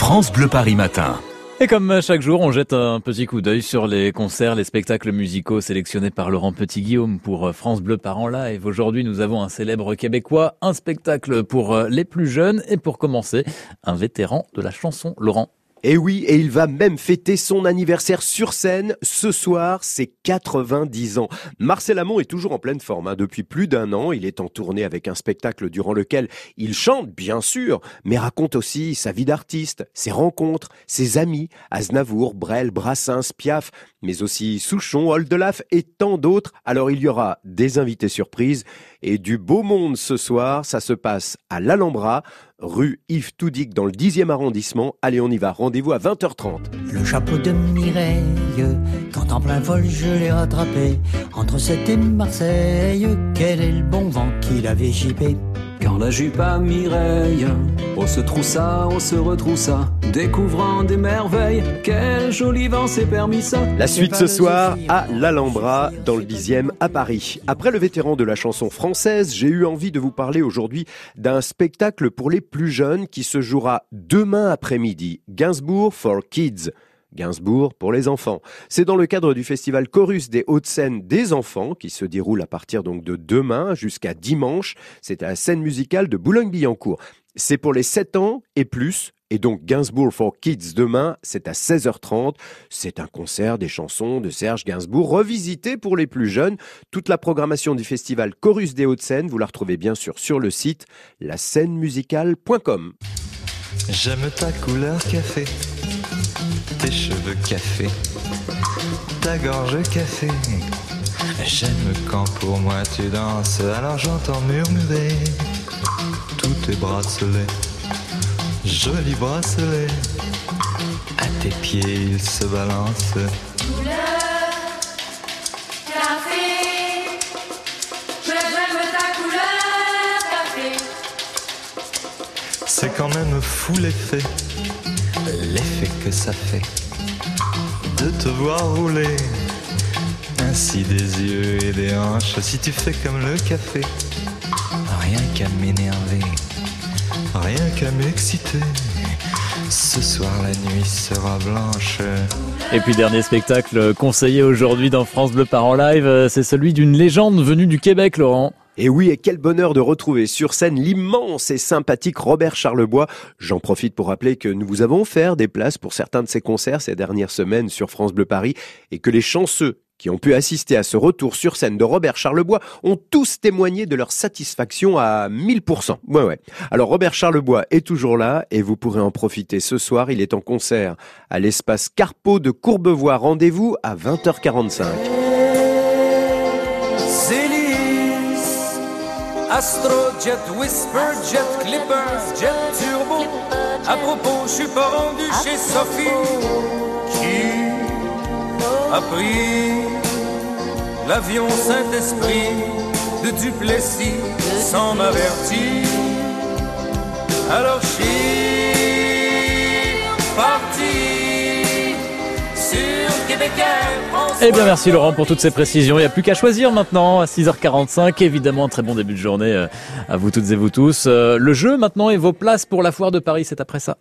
France Bleu Paris Matin. Et comme chaque jour, on jette un petit coup d'œil sur les concerts, les spectacles musicaux sélectionnés par Laurent Petit-Guillaume pour France Bleu par en live. Aujourd'hui, nous avons un célèbre québécois, un spectacle pour les plus jeunes et pour commencer, un vétéran de la chanson. Laurent. Et oui, et il va même fêter son anniversaire sur scène ce soir, c'est 90 ans. Marcel Amont est toujours en pleine forme. Hein. Depuis plus d'un an, il est en tournée avec un spectacle durant lequel il chante, bien sûr, mais raconte aussi sa vie d'artiste, ses rencontres, ses amis, Aznavour, Brel, Brassens, Piaf, mais aussi Souchon, Oldelaf et tant d'autres. Alors il y aura des invités surprises et du beau monde ce soir. Ça se passe à l'Alhambra, rue Yves Toudic dans le 10e arrondissement. Allez, on y va. Rendez-vous à 20h30. Le chapeau de Mireille, quand en plein vol je l'ai rattrapé, entre cette et Marseille, quel est le bon vent qui l'avait chipé quand la jupe à Mireille, on se troussa, on se retroussa, découvrant des merveilles. Quel joli vent s'est permis ça. La suite ce soir à l'Alhambra, dans le 10e à Paris. Après le vétéran de la chanson française, j'ai eu envie de vous parler aujourd'hui d'un spectacle pour les plus jeunes qui se jouera demain après-midi. Gainsbourg for Kids. Gainsbourg pour les enfants. C'est dans le cadre du festival Chorus des Hauts-de-Seine des enfants qui se déroule à partir donc de demain jusqu'à dimanche. C'est à la scène musicale de Boulogne-Billancourt. C'est pour les 7 ans et plus. Et donc Gainsbourg for Kids demain, c'est à 16h30. C'est un concert des chansons de Serge Gainsbourg revisité pour les plus jeunes. Toute la programmation du festival Chorus des Hauts-de-Seine, vous la retrouvez bien sûr sur le site la musicale.com. J'aime ta couleur café tes cheveux café, ta gorge café. J'aime quand pour moi tu danses, alors j'entends murmurer tous tes bracelets, jolis bracelets. À tes pieds ils se balancent. C'est quand même fou l'effet l'effet que ça fait de te voir rouler ainsi des yeux et des hanches. Si tu fais comme le café, rien qu'à m'énerver, rien qu'à m'exciter. Ce soir la nuit sera blanche. Et puis dernier spectacle conseillé aujourd'hui dans France Bleu Par en live, c'est celui d'une légende venue du Québec, Laurent. Et oui, et quel bonheur de retrouver sur scène l'immense et sympathique Robert Charlebois. J'en profite pour rappeler que nous vous avons offert des places pour certains de ses concerts ces dernières semaines sur France Bleu Paris et que les chanceux qui ont pu assister à ce retour sur scène de Robert Charlebois ont tous témoigné de leur satisfaction à 1000%. Ouais, ouais. Alors Robert Charlebois est toujours là et vous pourrez en profiter ce soir. Il est en concert à l'espace Carpeau de Courbevoie. Rendez-vous à 20h45. Astro, Jet, Whisper, Jet, Clipper, Jet Turbo. À propos, je suis pas rendu chez Sophie qui a pris l'avion Saint-Esprit de Duplessis sans m'avertir. Alors je Eh bien merci Laurent pour toutes ces précisions. Il n'y a plus qu'à choisir maintenant à 6h45. Évidemment un très bon début de journée euh, à vous toutes et vous tous. Euh, le jeu maintenant et vos places pour la foire de Paris, c'est après ça.